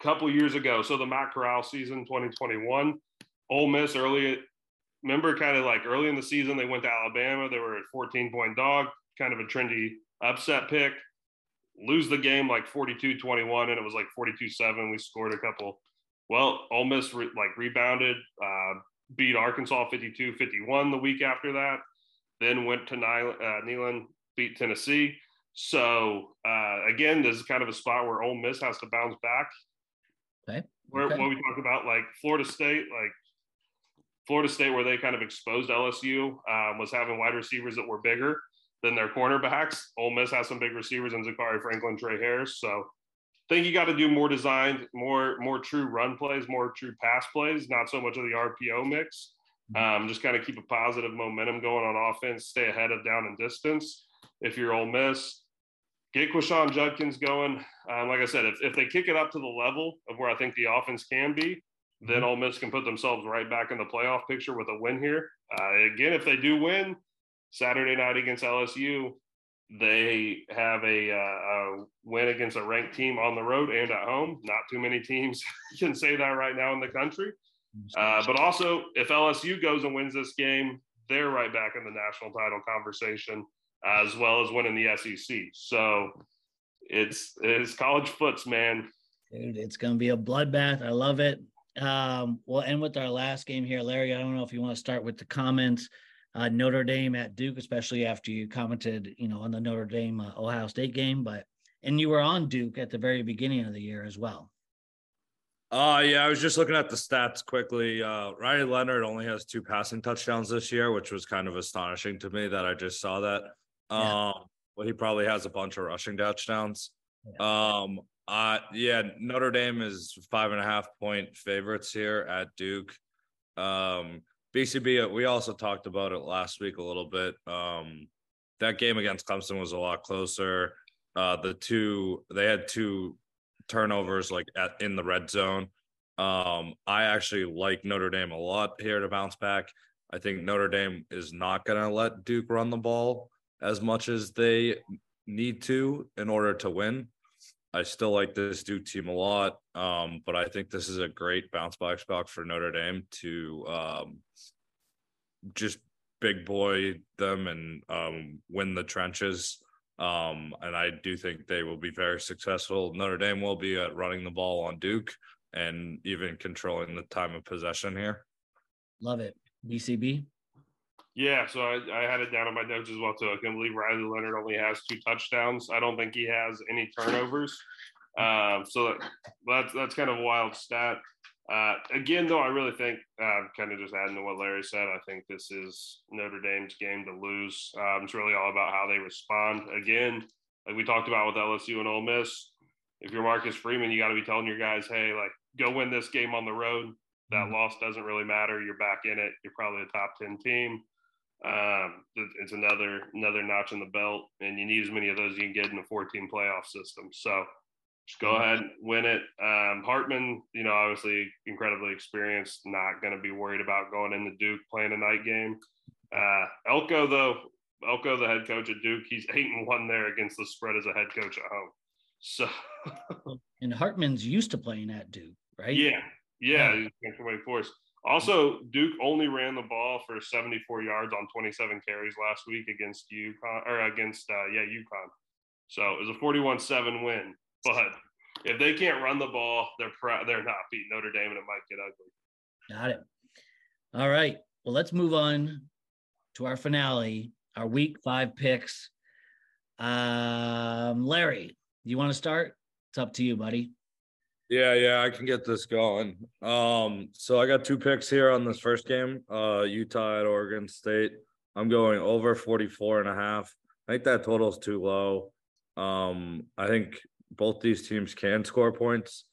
Speaker 2: a couple years ago, so the Matt Corral season 2021, Ole Miss early, remember kind of like early in the season, they went to Alabama. They were a 14 point dog, kind of a trendy upset pick. Lose the game like 42 21, and it was like 42 7. We scored a couple. Well, Ole Miss re- like rebounded, uh, beat Arkansas 52 51 the week after that then went to Neyland, uh, Neyland beat Tennessee. So uh, again, this is kind of a spot where Ole Miss has to bounce back.
Speaker 1: Okay.
Speaker 2: Where
Speaker 1: okay.
Speaker 2: what we talked about, like Florida State, like Florida State, where they kind of exposed LSU, um, was having wide receivers that were bigger than their cornerbacks. Ole Miss has some big receivers in Zakhari Franklin, Tre Harris. So I think you got to do more designed, more more true run plays, more true pass plays, not so much of the RPO mix. Um, just kind of keep a positive momentum going on offense, stay ahead of down and distance. If you're Ole Miss, get Quinshon Judkins going. Um, like I said, if, if they kick it up to the level of where I think the offense can be, then mm-hmm. Ole Miss can put themselves right back in the playoff picture with a win here. Uh, again, if they do win Saturday night against LSU, they have a, uh, a, win against a ranked team on the road and at home. Not too many teams can say that right now in the country. Uh, but also, if LSU goes and wins this game, they're right back in the national title conversation, as well as winning the SEC. So it's it's college foots, man.
Speaker 1: Dude, it's gonna be a bloodbath. I love it. Um, we'll end with our last game here, Larry. I don't know if you want to start with the comments. Uh, Notre Dame at Duke, especially after you commented, you know, on the Notre Dame uh, Ohio State game, but and you were on Duke at the very beginning of the year as well.
Speaker 3: Uh yeah, I was just looking at the stats quickly. Uh Riley Leonard only has two passing touchdowns this year, which was kind of astonishing to me that I just saw that. Yeah. Um, well, he probably has a bunch of rushing touchdowns. Yeah. Um, uh yeah, Notre Dame is five and a half point favorites here at Duke. Um, BCB, we also talked about it last week a little bit. Um, that game against Clemson was a lot closer. Uh, the two they had two turnovers like at in the red zone. Um, I actually like Notre Dame a lot here to bounce back. I think Notre Dame is not going to let Duke run the ball as much as they need to in order to win. I still like this Duke team a lot, um, but I think this is a great bounce back spot for Notre Dame to um, just big boy them and um, win the trenches. Um, and I do think they will be very successful. Notre Dame will be at running the ball on Duke and even controlling the time of possession here.
Speaker 1: Love it. BCB.
Speaker 2: Yeah, so I, I had it down on my notes as well too. I can believe Riley Leonard only has two touchdowns. I don't think he has any turnovers. Um, so that, that's that's kind of a wild stat. Uh, again, though, I really think, uh, kind of just adding to what Larry said, I think this is Notre Dame's game to lose. Um, it's really all about how they respond. Again, like we talked about with LSU and Ole Miss, if you're Marcus Freeman, you got to be telling your guys, hey, like, go win this game on the road. That mm-hmm. loss doesn't really matter. You're back in it. You're probably a top 10 team. Um, it's another another notch in the belt, and you need as many of those as you can get in a 14 playoff system. So, just go ahead and win it. Um, Hartman, you know, obviously incredibly experienced, not going to be worried about going into Duke playing a night game. Uh, Elko, though, Elko, the head coach at Duke, he's eight and one there against the spread as a head coach at home. So,
Speaker 1: and Hartman's used to playing at Duke, right?
Speaker 2: Yeah, yeah, yeah. he's Forest. Also, Duke only ran the ball for 74 yards on 27 carries last week against UConn or against uh, yeah UConn. So it was a 41-7 win. But if they can't run the ball, they're pr- they're not beating Notre Dame, and it might get ugly.
Speaker 1: Got it. All right. Well, let's move on to our finale. our week five picks. Um, Larry, you want to start? It's up to you, buddy.
Speaker 3: Yeah, yeah, I can get this going. Um, so I got two picks here on this first game. Uh Utah at Oregon State. I'm going over 44 and a half. I think that total is too low. Um, I think both these teams can score points.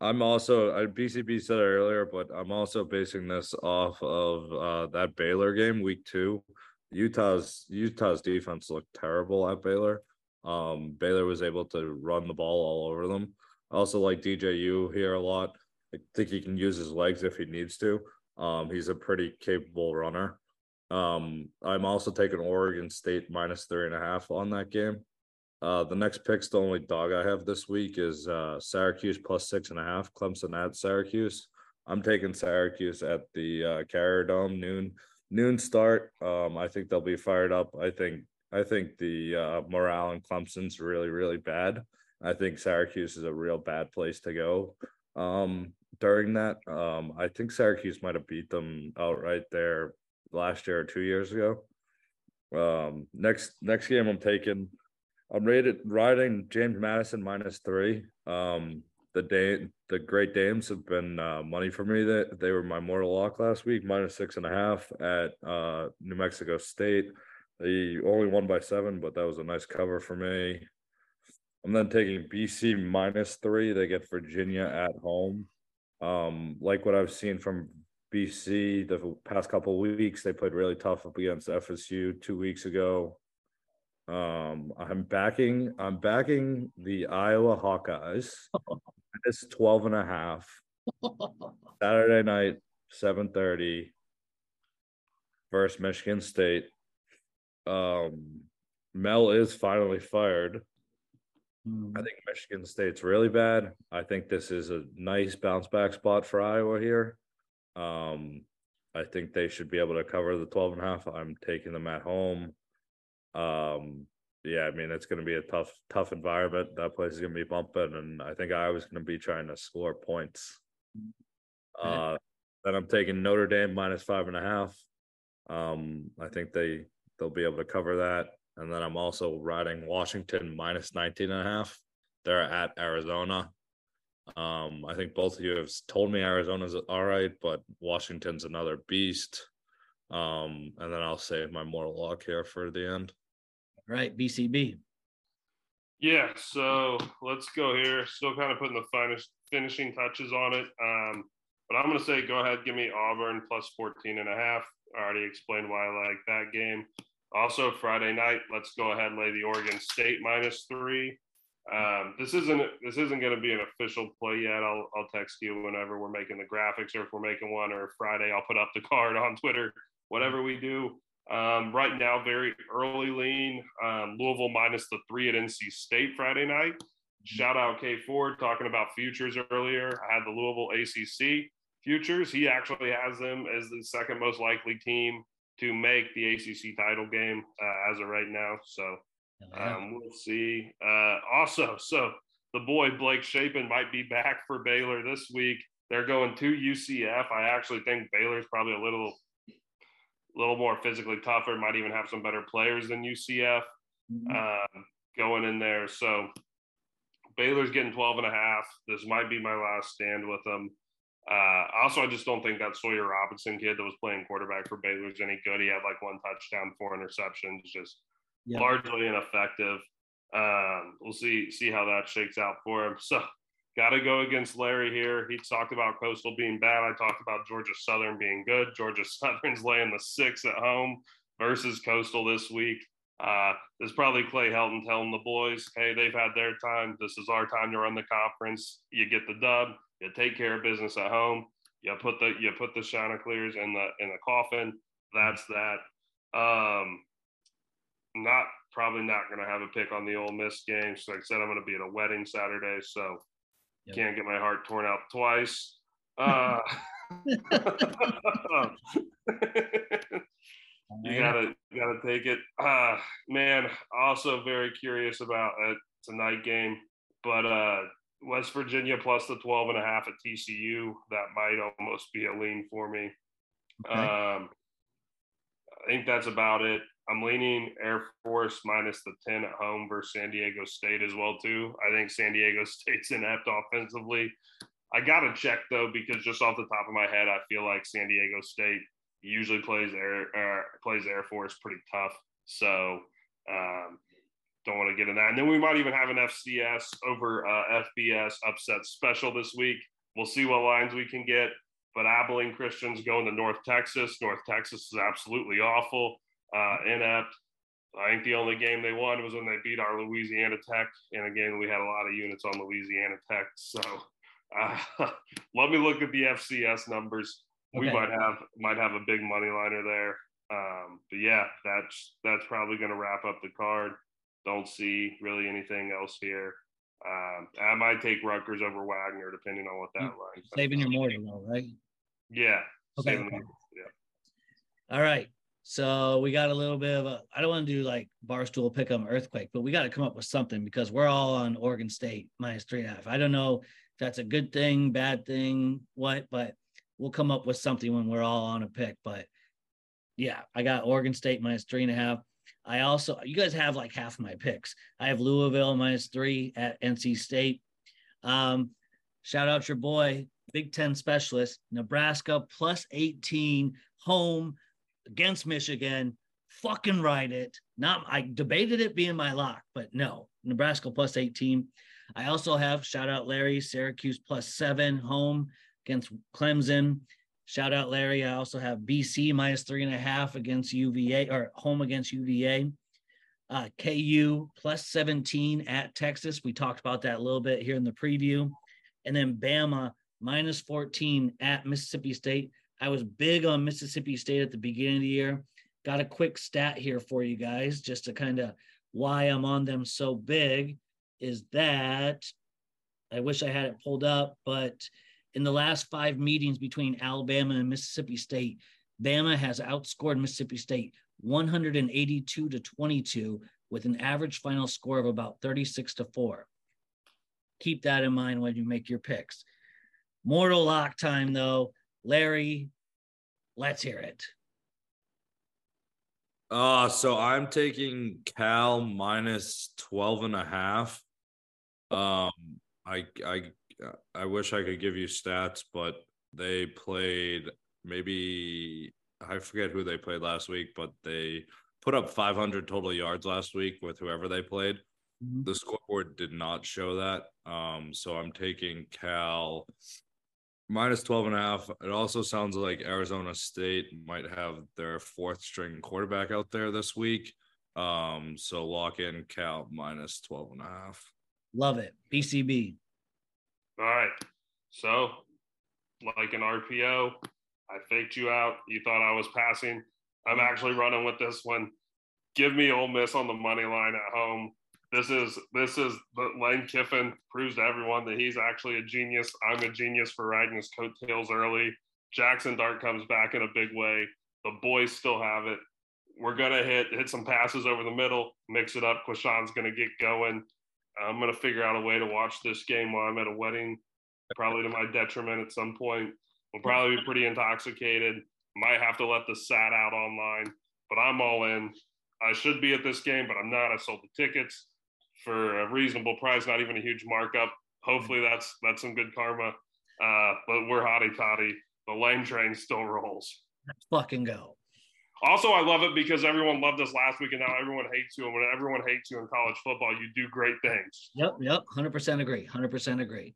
Speaker 3: I'm also I BCB said earlier, but I'm also basing this off of uh that Baylor game week two. Utah's Utah's defense looked terrible at Baylor. Um, Baylor was able to run the ball all over them. I also like DJU here a lot. I think he can use his legs if he needs to. Um, he's a pretty capable runner. Um, I'm also taking Oregon State minus three and a half on that game. Uh, the next pick's the only dog I have this week is uh, Syracuse plus six and a half. Clemson at Syracuse. I'm taking Syracuse at the uh, Carrier Dome noon noon start. Um, I think they'll be fired up. I think I think the uh, morale in Clemson's really really bad. I think Syracuse is a real bad place to go um, during that. Um, I think Syracuse might have beat them outright there last year or two years ago. Um, next next game I'm taking, I'm rated riding James Madison minus three. Um, the day the Great Dames have been uh, money for me. That they, were my mortal lock last week, minus six and a half at uh, New Mexico State. They only won by seven, but that was a nice cover for me. I'm then taking BC minus three. They get Virginia at home. Um, like what I've seen from BC the past couple weeks, they played really tough up against FSU two weeks ago. Um, I'm backing I'm backing the Iowa Hawkeyes. It's 12 and a half. Saturday night, 7:30 versus Michigan State. Um, Mel is finally fired.
Speaker 1: Hmm.
Speaker 3: I think Michigan State's really bad. I think this is a nice bounce back spot for Iowa here. Um, I think they should be able to cover the 12 and a half. I'm taking them at home. Um, yeah, I mean, it's going to be a tough, tough environment. That place is going to be bumping, and I think I was going to be trying to score points. Uh, then I'm taking Notre Dame minus five and a half. Um, I think they they'll be able to cover that. And then I'm also riding Washington minus 19 and a half. They're at Arizona. Um, I think both of you have told me Arizona's all right, but Washington's another beast. Um, and then I'll save my moral lock here for the end.
Speaker 1: Right, BCB.
Speaker 2: Yeah, so let's go here. Still kind of putting the finest finishing touches on it. Um, but I'm going to say go ahead, give me Auburn plus 14 and a half. I already explained why I like that game. Also, Friday night, let's go ahead lay the Oregon State minus three. Um, this isn't this isn't going to be an official play yet. I'll I'll text you whenever we're making the graphics or if we're making one or Friday I'll put up the card on Twitter. Whatever we do. Um, right now, very early lean. Um, Louisville minus the three at NC State Friday night. Shout out K Ford talking about futures earlier. I had the Louisville ACC futures. He actually has them as the second most likely team to make the ACC title game uh, as of right now. So um, we'll see. Uh, also, so the boy Blake Shapen might be back for Baylor this week. They're going to UCF. I actually think Baylor's probably a little, little more physically tougher. Might even have some better players than UCF
Speaker 1: Mhm.
Speaker 2: uh, going in there. So Baylor's getting 12 and a half. This might be my last stand with them. Uh, also, I just don't think that Sawyer Robertson kid that was playing quarterback for Baylor is any good. He had like one touchdown, four interceptions, just
Speaker 1: Yeah.
Speaker 2: largely ineffective. Um, we'll see see how that shakes out for him. So, got to go against Larry here. He talked about Coastal being bad. I talked about Georgia Southern being good. Georgia Southern's laying the six at home versus Coastal this week. Uh, probably Clay Helton telling the boys, hey, they've had their time. This is our time to run the conference. You get the dub. You take care of business at home. You put the you put the Chanticleers in the in the coffin. That's that. Um, not probably not going to have a pick on the Ole Miss game. So like I said, I'm going to be at a wedding Saturday, so
Speaker 1: Yep.
Speaker 2: can't get my heart torn out twice. Uh, you gotta you gotta take it. Uh, man, also very curious about a night game, but uh, West Virginia plus the 12 and a half at TCU. That might almost be a lean for me.
Speaker 1: Okay.
Speaker 2: Um, I think that's about it. I'm leaning Air Force minus the 10 at home versus San Diego State as well too. I think San Diego State's inept offensively. I got to check though because just off the top of my head, I feel like San Diego State usually plays Air uh, plays Air Force pretty tough. So um, don't want to get in that. And then we might even have an FCS over uh, FBS upset special this week. We'll see what lines we can get. But Abilene Christians going to North Texas. North Texas is absolutely awful, uh, inept. I think the only game they won was when they beat our Louisiana Tech. And again, we had a lot of units on Louisiana Tech. So uh, let me look at the FCS numbers. Okay. We might have might have a big money liner there. Um, but yeah, that's that's probably going to wrap up the card. Don't see really anything else here. Um, I might take Rutgers over Wagner, depending on what that line.
Speaker 1: Saving your mortar, though, right?
Speaker 2: Yeah.
Speaker 1: Okay. okay. Yeah. All right. So we got a little bit of a. I don't want to do like barstool pick earthquake, but we got to come up with something because we're all on Oregon State minus three and a half. I don't know if that's a good thing, bad thing, what, but we'll come up with something when we're all on a pick. But yeah, I got Oregon State minus three and a half. I also, you guys have like half my picks. I have Louisville minus three at NC State. Um, shout out your boy, Big Ten specialist, Nebraska plus 18 home against Michigan. Fucking ride it. Not, I debated it being my lock, but no, Nebraska plus 18. I also have shout out Larry, Syracuse plus seven home against Clemson. Shout out Larry. I also have BC minus three and a half against UVA or home against UVA. Uh, KU plus 17 at Texas. We talked about that a little bit here in the preview. And then Bama minus 14 at Mississippi State. I was big on Mississippi State at the beginning of the year. Got a quick stat here for you guys just to kind of why I'm on them so big is that I wish I had it pulled up, but in the last five meetings between Alabama and Mississippi State, Bama has outscored Mississippi State 182 to 22 with an average final score of about 36 to 4. Keep that in mind when you make your picks. Mortal lock time, though. Larry, let's hear it.
Speaker 3: Uh, so I'm taking Cal minus 12 and a half. Um, I I I wish I could give you stats, but they played maybe I forget who they played last week, but they put up 500 total yards last week with whoever they played. Mm-hmm. The scoreboard did not show that. Um, so I'm taking Cal minus 12 and a half. It also sounds like Arizona State might have their fourth string quarterback out there this week. Um, so lock in Cal minus 12 and a half.
Speaker 1: Love it. BCB.
Speaker 2: All right. So, like an RPO, I faked you out. You thought I was passing. I'm actually running with this one. Give me Ole Miss on the money line at home. This is this is the Lane Kiffin proves to everyone that he's actually a genius. I'm a genius for riding his coattails early. Jackson Dart comes back in a big way. The boys still have it. We're gonna hit hit some passes over the middle, mix it up. Quinshon's gonna get going. I'm to figure out a way to watch this game while I'm at a wedding, probably to my detriment at some point. We'll probably be pretty intoxicated. Might have to let the sat out online, but I'm all in. I should be at this game, but I'm not. I sold the tickets for a reasonable price, not even a huge markup. Hopefully, that's that's some good karma. Uh, but we're hotty toddy. The lane train still rolls.
Speaker 1: Let's fucking go.
Speaker 2: Also, I love it because everyone loved us last week, and now everyone hates you. And when everyone hates you in college football, you do great things.
Speaker 1: Yep, yep, hundred percent agree. Hundred percent agree.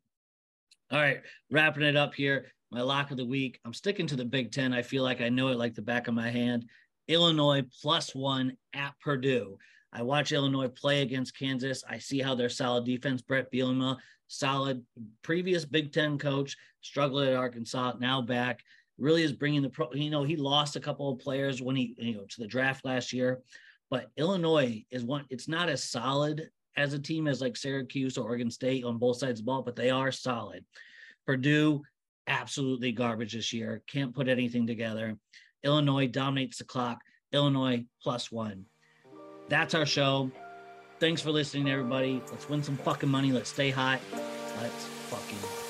Speaker 1: All right, wrapping it up here. My lock of the week. I'm sticking to the Big Ten. I feel like I know it like the back of my hand. Illinois plus one at Purdue. I watch Illinois play against Kansas. I see how their solid defense. Bret Bielema, solid previous Big Ten coach, struggled at Arkansas, now back really is bringing the pro. You know, he lost a couple of players when he, you know, to the draft last year, but Illinois is one. It's not as solid as a team as like Syracuse or Oregon State on both sides of the ball, but they are solid. Purdue, absolutely garbage this year. Can't put anything together. Illinois dominates the clock. Illinois plus one. That's our show. Thanks for listening, everybody. Let's win some fucking money. Let's stay hot. Let's fucking